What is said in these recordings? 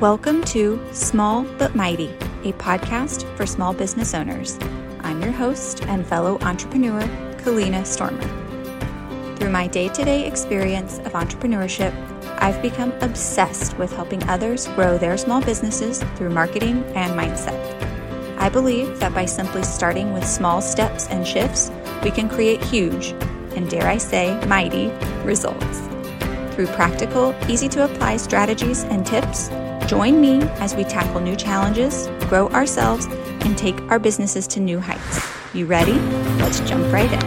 Welcome to Small But Mighty, a podcast for small business owners. I'm your host and fellow entrepreneur, Kalina Stormer. Through my day to day experience of entrepreneurship, I've become obsessed with helping others grow their small businesses through marketing and mindset. I believe that by simply starting with small steps and shifts, we can create huge, and dare I say, mighty results. Through practical, easy to apply strategies and tips, join me as we tackle new challenges, grow ourselves, and take our businesses to new heights. You ready? Let's jump right in.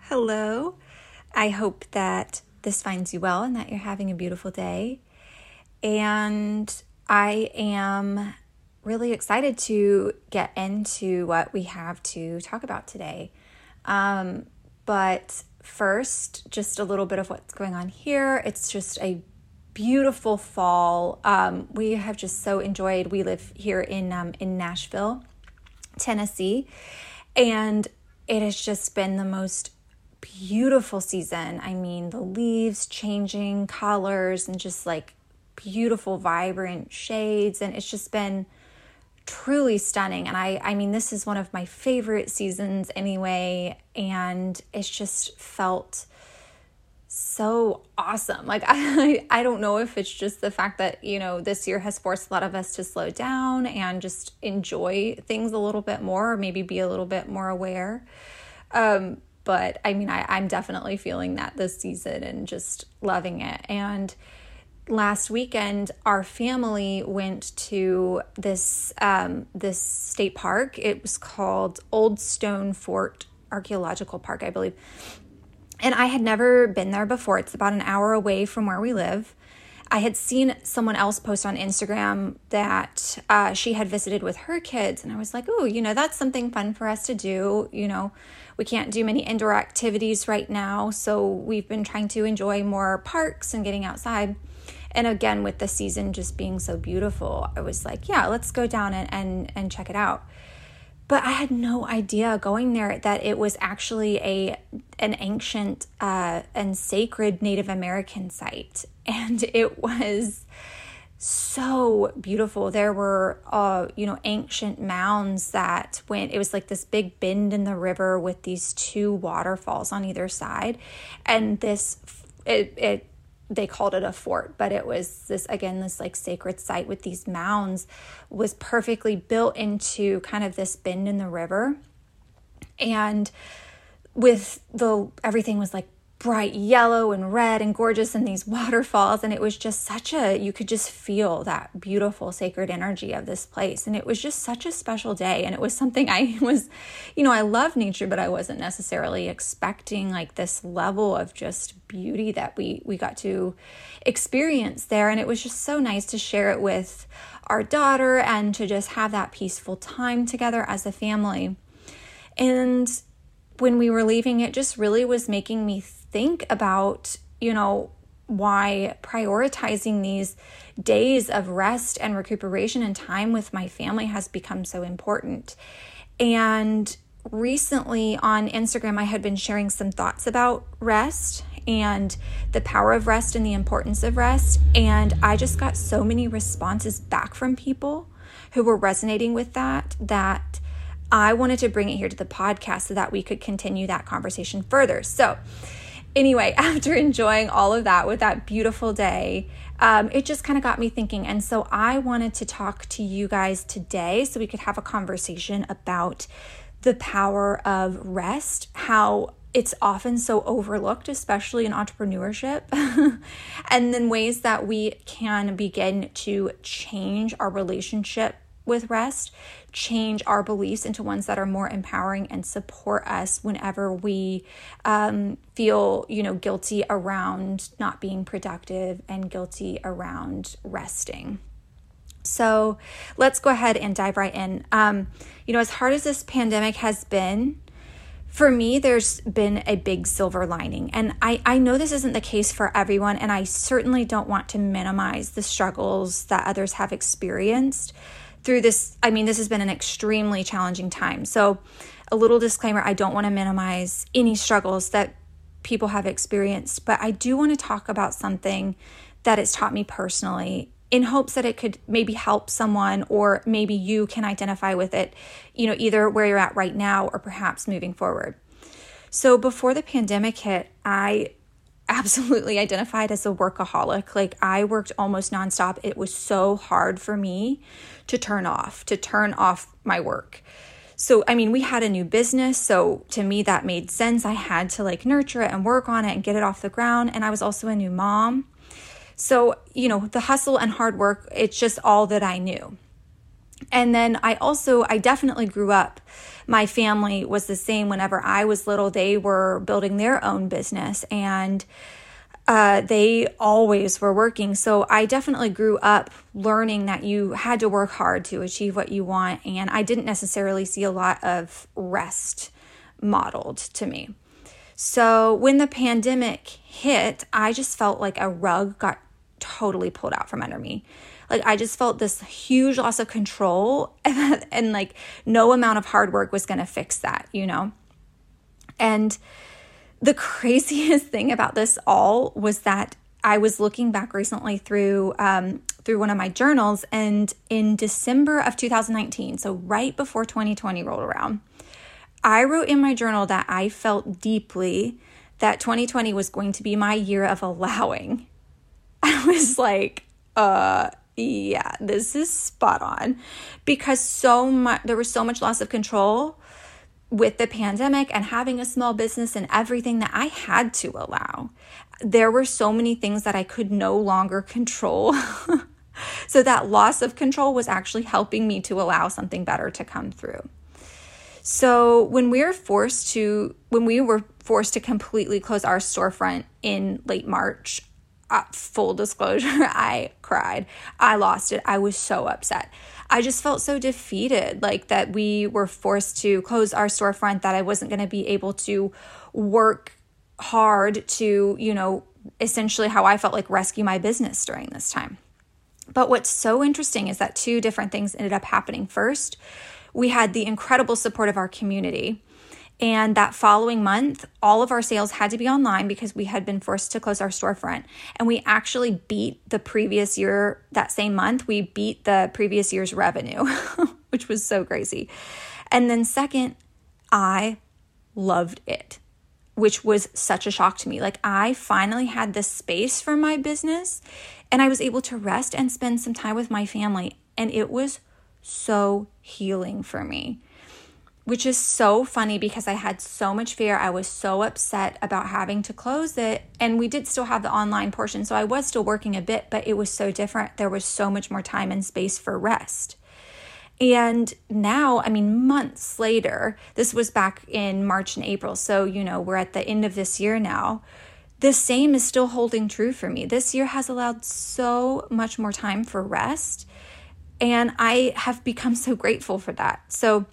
Hello. I hope that this finds you well and that you're having a beautiful day. And I am really excited to get into what we have to talk about today. Um, but first, just a little bit of what's going on here. It's just a beautiful fall. Um, we have just so enjoyed. We live here in um, in Nashville, Tennessee, and it has just been the most beautiful season. I mean, the leaves changing colors and just like beautiful, vibrant shades. And it's just been truly stunning. And I, I mean, this is one of my favorite seasons anyway. And it's just felt so awesome. Like, I, I don't know if it's just the fact that, you know, this year has forced a lot of us to slow down and just enjoy things a little bit more, or maybe be a little bit more aware. Um, but I mean, I, I'm definitely feeling that this season and just loving it. And last weekend, our family went to this um, this state park. It was called Old Stone Fort Archaeological Park, I believe. And I had never been there before. It's about an hour away from where we live. I had seen someone else post on Instagram that uh, she had visited with her kids, and I was like, oh, you know, that's something fun for us to do. You know, we can't do many indoor activities right now, so we've been trying to enjoy more parks and getting outside. And again, with the season just being so beautiful, I was like, yeah, let's go down and, and, and check it out but I had no idea going there that it was actually a an ancient uh, and sacred Native American site, and it was so beautiful. There were, uh, you know, ancient mounds that went. It was like this big bend in the river with these two waterfalls on either side, and this it it they called it a fort, but it was this again, this like sacred site with these mounds was perfectly built into kind of this bend in the river. And with the everything was like bright yellow and red and gorgeous in these waterfalls. And it was just such a you could just feel that beautiful sacred energy of this place. And it was just such a special day. And it was something I was you know I love nature but I wasn't necessarily expecting like this level of just beauty that we we got to experience there. And it was just so nice to share it with our daughter and to just have that peaceful time together as a family. And when we were leaving it just really was making me think about, you know, why prioritizing these days of rest and recuperation and time with my family has become so important. And recently on Instagram, I had been sharing some thoughts about rest and the power of rest and the importance of rest. And I just got so many responses back from people who were resonating with that that I wanted to bring it here to the podcast so that we could continue that conversation further. So, anyway, after enjoying all of that with that beautiful day, um, it just kind of got me thinking. And so I wanted to talk to you guys today so we could have a conversation about the power of rest, how it's often so overlooked, especially in entrepreneurship, and then ways that we can begin to change our relationship with rest, change our beliefs into ones that are more empowering and support us whenever we um, feel, you know, guilty around not being productive and guilty around resting. So let's go ahead and dive right in. Um, you know, as hard as this pandemic has been, for me, there's been a big silver lining. And I, I know this isn't the case for everyone, and I certainly don't want to minimize the struggles that others have experienced through this. I mean, this has been an extremely challenging time. So, a little disclaimer I don't want to minimize any struggles that people have experienced, but I do want to talk about something that it's taught me personally in hopes that it could maybe help someone or maybe you can identify with it, you know, either where you're at right now or perhaps moving forward. So before the pandemic hit, I absolutely identified as a workaholic. Like I worked almost nonstop. It was so hard for me to turn off, to turn off my work. So, I mean, we had a new business. So, to me, that made sense. I had to like nurture it and work on it and get it off the ground. And I was also a new mom. So, you know, the hustle and hard work, it's just all that I knew. And then I also, I definitely grew up. My family was the same whenever I was little. They were building their own business and uh, they always were working. So I definitely grew up learning that you had to work hard to achieve what you want. And I didn't necessarily see a lot of rest modeled to me. So when the pandemic hit, I just felt like a rug got totally pulled out from under me. Like I just felt this huge loss of control and, and like no amount of hard work was going to fix that, you know? And the craziest thing about this all was that I was looking back recently through um, through one of my journals, and in December of 2019, so right before 2020 rolled around, I wrote in my journal that I felt deeply that 2020 was going to be my year of allowing I was like, uh, yeah, this is spot on because so much, there was so much loss of control with the pandemic and having a small business and everything that I had to allow. There were so many things that I could no longer control. so that loss of control was actually helping me to allow something better to come through. So when we were forced to when we were forced to completely close our storefront in late March, uh, full disclosure, I cried. I lost it. I was so upset. I just felt so defeated, like that we were forced to close our storefront, that I wasn't going to be able to work hard to, you know, essentially how I felt like rescue my business during this time. But what's so interesting is that two different things ended up happening. First, we had the incredible support of our community and that following month, all of our sales had to be online because we had been forced to close our storefront. And we actually beat the previous year, that same month, we beat the previous year's revenue, which was so crazy. And then, second, I loved it, which was such a shock to me. Like, I finally had this space for my business and I was able to rest and spend some time with my family. And it was so healing for me which is so funny because I had so much fear. I was so upset about having to close it. And we did still have the online portion. So I was still working a bit, but it was so different. There was so much more time and space for rest. And now, I mean, months later, this was back in March and April. So, you know, we're at the end of this year now. The same is still holding true for me. This year has allowed so much more time for rest. And I have become so grateful for that. So,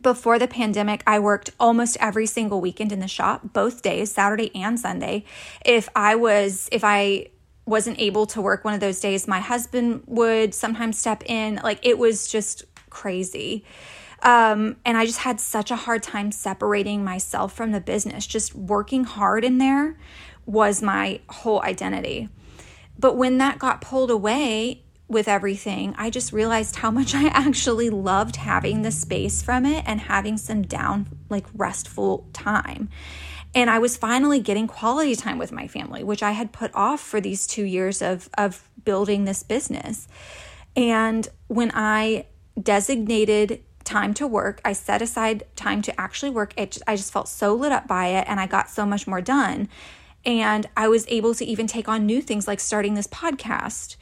before the pandemic, I worked almost every single weekend in the shop, both days, Saturday and Sunday. If I was, if I wasn't able to work one of those days, my husband would sometimes step in. Like it was just crazy. Um, and I just had such a hard time separating myself from the business. Just working hard in there was my whole identity. But when that got pulled away, with everything, I just realized how much I actually loved having the space from it and having some down, like restful time. And I was finally getting quality time with my family, which I had put off for these two years of, of building this business. And when I designated time to work, I set aside time to actually work. It, I just felt so lit up by it and I got so much more done. And I was able to even take on new things like starting this podcast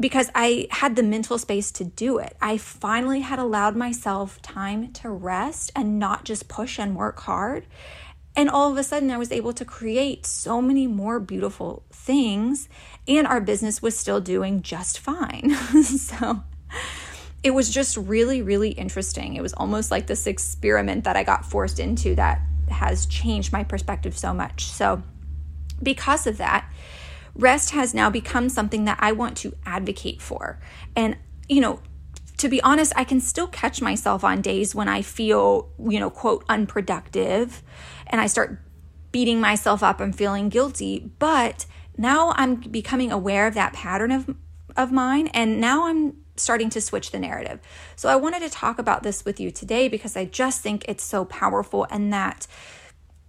because I had the mental space to do it. I finally had allowed myself time to rest and not just push and work hard. And all of a sudden, I was able to create so many more beautiful things, and our business was still doing just fine. so it was just really, really interesting. It was almost like this experiment that I got forced into that has changed my perspective so much. So, because of that, rest has now become something that I want to advocate for. And, you know, to be honest, I can still catch myself on days when I feel, you know, quote, unproductive and I start beating myself up and feeling guilty. But now I'm becoming aware of that pattern of, of mine. And now I'm starting to switch the narrative. So I wanted to talk about this with you today because I just think it's so powerful and that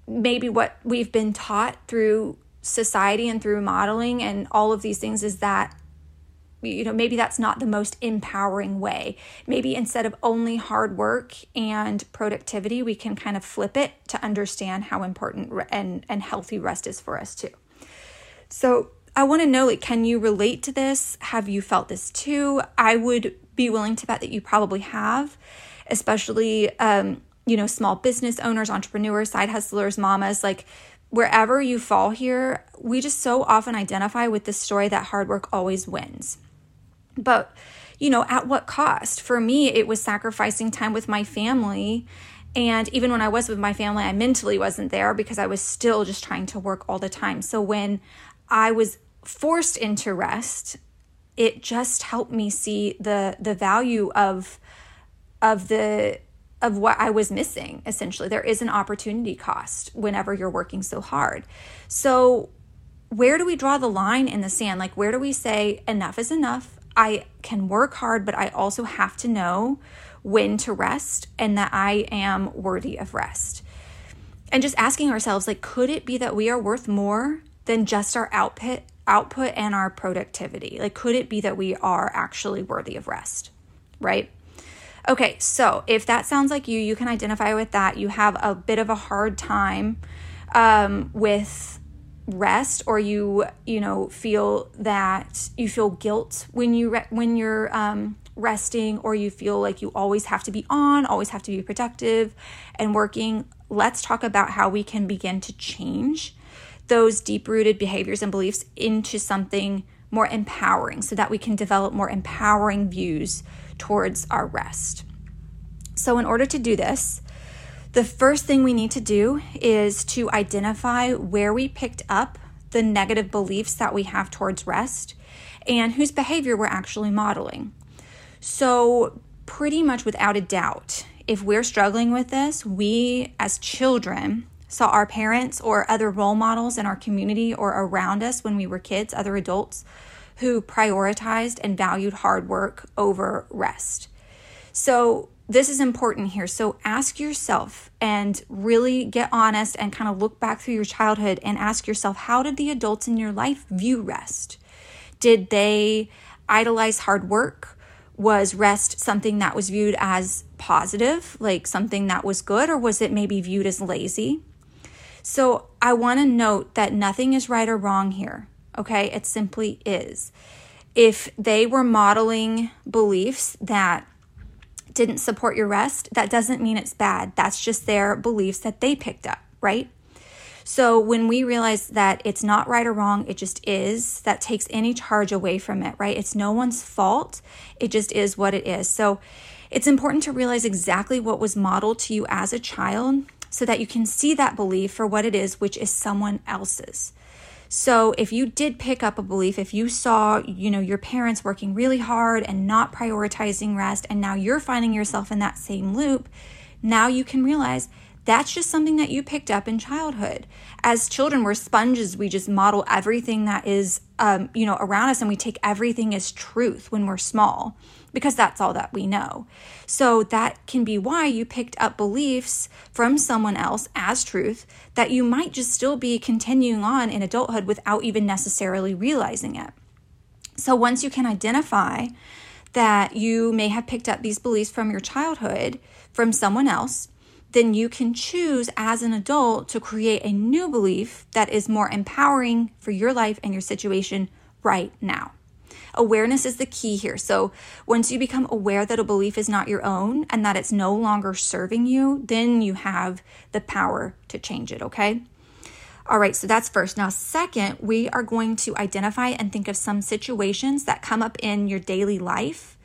maybe what we've been taught through society and through modeling and all of these things is that you know maybe that's not the most empowering way. Maybe instead of only hard work and productivity we can kind of flip it to understand how important and and healthy rest is for us too. So i want to know like can you relate to this? Have you felt this too? I would be willing to bet that you probably have especially um you know small business owners entrepreneurs side hustlers mamas like wherever you fall here we just so often identify with the story that hard work always wins but, you know, at what cost? For me, it was sacrificing time with my family. And even when I was with my family, I mentally wasn't there because I was still just trying to work all the time. So when I was forced into rest, it just helped me see the the value of of the of what I was missing essentially. There is an opportunity cost whenever you're working so hard. So where do we draw the line in the sand? Like where do we say enough is enough? I can work hard, but I also have to know when to rest and that I am worthy of rest. And just asking ourselves like could it be that we are worth more than just our output output and our productivity? Like could it be that we are actually worthy of rest? Right? Okay, so if that sounds like you, you can identify with that. You have a bit of a hard time um, with rest or you you know feel that you feel guilt when you re- when you're um, resting or you feel like you always have to be on always have to be productive and working let's talk about how we can begin to change those deep rooted behaviors and beliefs into something more empowering so that we can develop more empowering views towards our rest so in order to do this the first thing we need to do is to identify where we picked up the negative beliefs that we have towards rest and whose behavior we're actually modeling. So, pretty much without a doubt, if we're struggling with this, we as children saw our parents or other role models in our community or around us when we were kids, other adults, who prioritized and valued hard work over rest. So, this is important here. So ask yourself and really get honest and kind of look back through your childhood and ask yourself how did the adults in your life view rest? Did they idolize hard work? Was rest something that was viewed as positive, like something that was good, or was it maybe viewed as lazy? So I want to note that nothing is right or wrong here, okay? It simply is. If they were modeling beliefs that didn't support your rest, that doesn't mean it's bad. That's just their beliefs that they picked up, right? So when we realize that it's not right or wrong, it just is, that takes any charge away from it, right? It's no one's fault. It just is what it is. So it's important to realize exactly what was modeled to you as a child so that you can see that belief for what it is, which is someone else's. So if you did pick up a belief, if you saw, you know, your parents working really hard and not prioritizing rest and now you're finding yourself in that same loop, now you can realize that's just something that you picked up in childhood. As children, we're sponges. We just model everything that is, um, you know, around us, and we take everything as truth when we're small because that's all that we know. So that can be why you picked up beliefs from someone else as truth that you might just still be continuing on in adulthood without even necessarily realizing it. So once you can identify that you may have picked up these beliefs from your childhood from someone else, then you can choose as an adult to create a new belief that is more empowering for your life and your situation right now. Awareness is the key here. So, once you become aware that a belief is not your own and that it's no longer serving you, then you have the power to change it, okay? All right, so that's first. Now, second, we are going to identify and think of some situations that come up in your daily life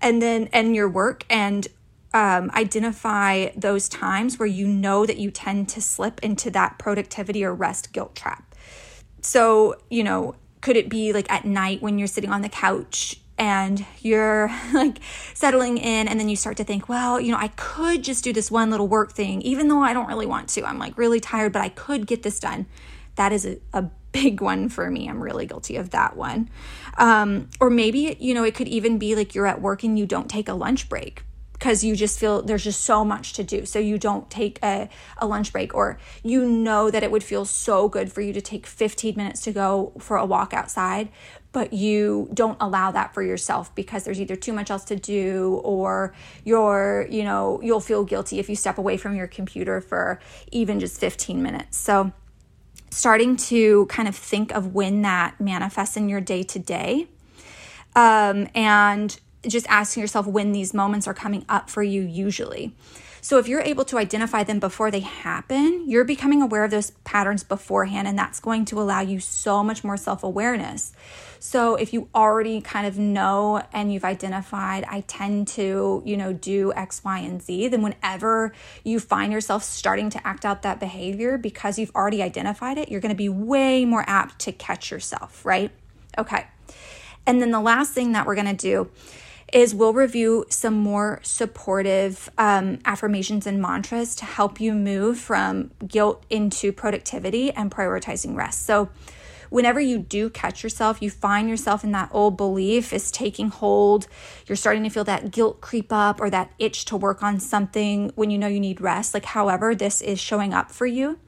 and then and your work and um, identify those times where you know that you tend to slip into that productivity or rest guilt trap. So, you know, could it be like at night when you're sitting on the couch and you're like settling in and then you start to think well you know i could just do this one little work thing even though i don't really want to. I'm like really tired but i could get this done. That is a, a big one for me. I'm really guilty of that one. Um, or maybe you know it could even be like you're at work and you don't take a lunch break because you just feel there's just so much to do. So you don't take a, a lunch break, or you know that it would feel so good for you to take 15 minutes to go for a walk outside, but you don't allow that for yourself because there's either too much else to do or you're, you know, you'll feel guilty if you step away from your computer for even just 15 minutes. So starting to kind of think of when that manifests in your day to day. Um, and just asking yourself when these moments are coming up for you usually. So, if you're able to identify them before they happen, you're becoming aware of those patterns beforehand, and that's going to allow you so much more self awareness. So, if you already kind of know and you've identified, I tend to, you know, do X, Y, and Z, then whenever you find yourself starting to act out that behavior because you've already identified it, you're going to be way more apt to catch yourself, right? Okay. And then the last thing that we're going to do is we'll review some more supportive um, affirmations and mantras to help you move from guilt into productivity and prioritizing rest. So, whenever you do catch yourself, you find yourself in that old belief is taking hold, you're starting to feel that guilt creep up or that itch to work on something when you know you need rest, like however this is showing up for you.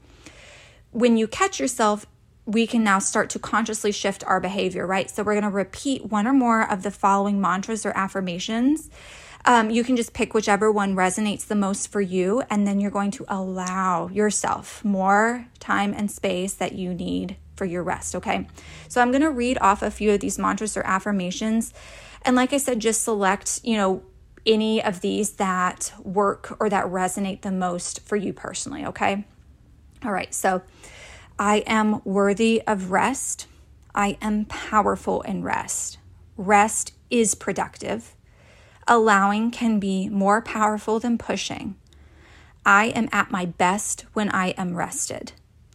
When you catch yourself, we can now start to consciously shift our behavior, right? So we're going to repeat one or more of the following mantras or affirmations. Um, you can just pick whichever one resonates the most for you, and then you're going to allow yourself more time and space that you need for your rest, okay? So I'm going to read off a few of these mantras or affirmations. And like I said, just select, you know, any of these that work or that resonate the most for you personally, okay? All right, so I am worthy of rest. I am powerful in rest. Rest is productive. Allowing can be more powerful than pushing. I am at my best when I am rested.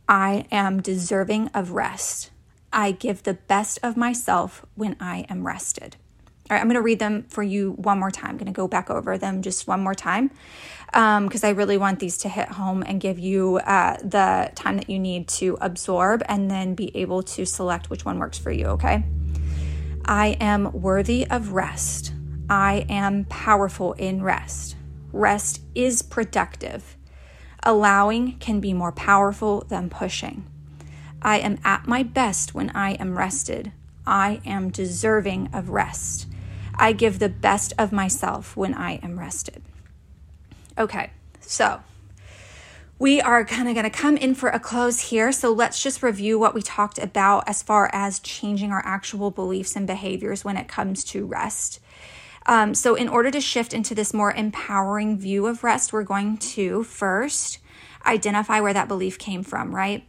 I am deserving of rest. I give the best of myself when I am rested. All right, I'm going to read them for you one more time. I'm going to go back over them just one more time because um, I really want these to hit home and give you uh, the time that you need to absorb and then be able to select which one works for you, okay? I am worthy of rest. I am powerful in rest. Rest is productive. Allowing can be more powerful than pushing. I am at my best when I am rested. I am deserving of rest. I give the best of myself when I am rested. Okay, so we are kind of going to come in for a close here. So let's just review what we talked about as far as changing our actual beliefs and behaviors when it comes to rest. Um, so, in order to shift into this more empowering view of rest, we're going to first identify where that belief came from, right?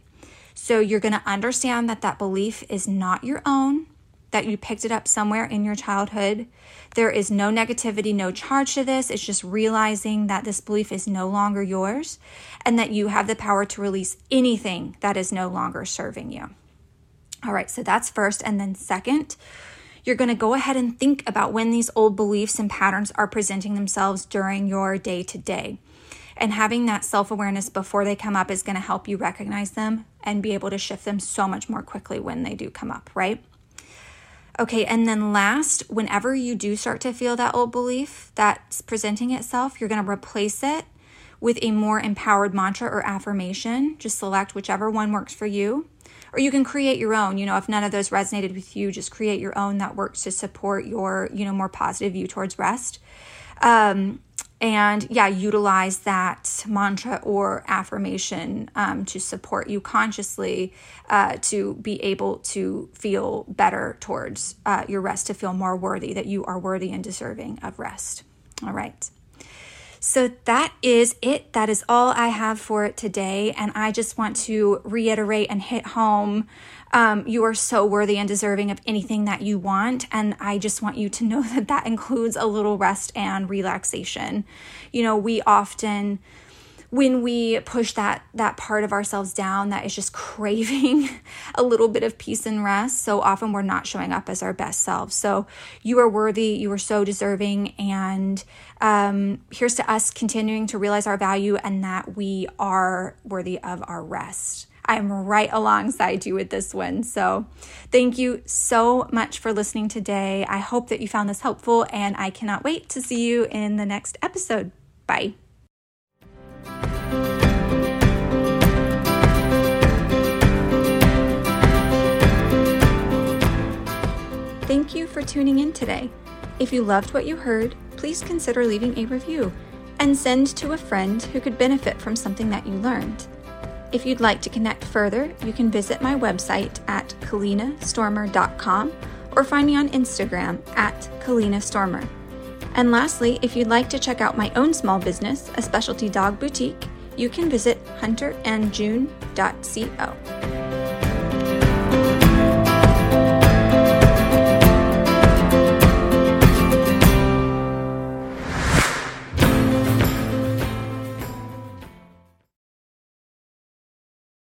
So, you're going to understand that that belief is not your own that you picked it up somewhere in your childhood. There is no negativity, no charge to this. It's just realizing that this belief is no longer yours and that you have the power to release anything that is no longer serving you. All right, so that's first. And then, second, you're going to go ahead and think about when these old beliefs and patterns are presenting themselves during your day to day. And having that self awareness before they come up is going to help you recognize them and be able to shift them so much more quickly when they do come up, right? Okay, and then last, whenever you do start to feel that old belief that's presenting itself, you're going to replace it with a more empowered mantra or affirmation. Just select whichever one works for you. Or you can create your own. You know, if none of those resonated with you, just create your own that works to support your, you know, more positive view towards rest. Um, and yeah, utilize that mantra or affirmation um, to support you consciously uh, to be able to feel better towards uh, your rest, to feel more worthy, that you are worthy and deserving of rest. All right. So that is it. That is all I have for today. And I just want to reiterate and hit home um, you are so worthy and deserving of anything that you want. And I just want you to know that that includes a little rest and relaxation. You know, we often when we push that that part of ourselves down that is just craving a little bit of peace and rest so often we're not showing up as our best selves so you are worthy you are so deserving and um, here's to us continuing to realize our value and that we are worthy of our rest I'm right alongside you with this one. So, thank you so much for listening today. I hope that you found this helpful, and I cannot wait to see you in the next episode. Bye. Thank you for tuning in today. If you loved what you heard, please consider leaving a review and send to a friend who could benefit from something that you learned. If you'd like to connect further, you can visit my website at kalinastormer.com or find me on Instagram at kalinastormer. And lastly, if you'd like to check out my own small business, a specialty dog boutique, you can visit hunterandjune.co.